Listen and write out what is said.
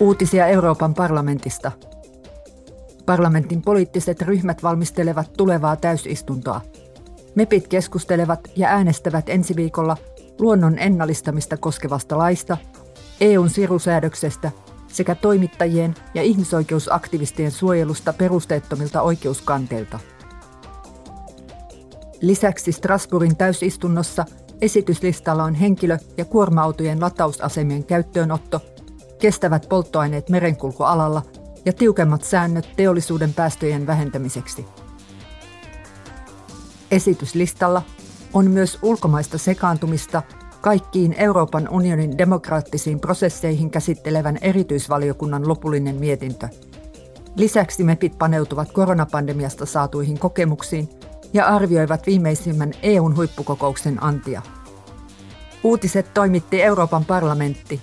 Uutisia Euroopan parlamentista. Parlamentin poliittiset ryhmät valmistelevat tulevaa täysistuntoa. MEPit keskustelevat ja äänestävät ensi viikolla luonnon ennallistamista koskevasta laista, EUn sirusäädöksestä sekä toimittajien ja ihmisoikeusaktivistien suojelusta perusteettomilta oikeuskanteilta. Lisäksi Strasbourgin täysistunnossa esityslistalla on henkilö- ja kuorma-autojen latausasemien käyttöönotto, kestävät polttoaineet merenkulkualalla ja tiukemmat säännöt teollisuuden päästöjen vähentämiseksi. Esityslistalla on myös ulkomaista sekaantumista kaikkiin Euroopan unionin demokraattisiin prosesseihin käsittelevän erityisvaliokunnan lopullinen mietintö. Lisäksi MEPit paneutuvat koronapandemiasta saatuihin kokemuksiin ja arvioivat viimeisimmän EUn huippukokouksen antia. Uutiset toimitti Euroopan parlamentti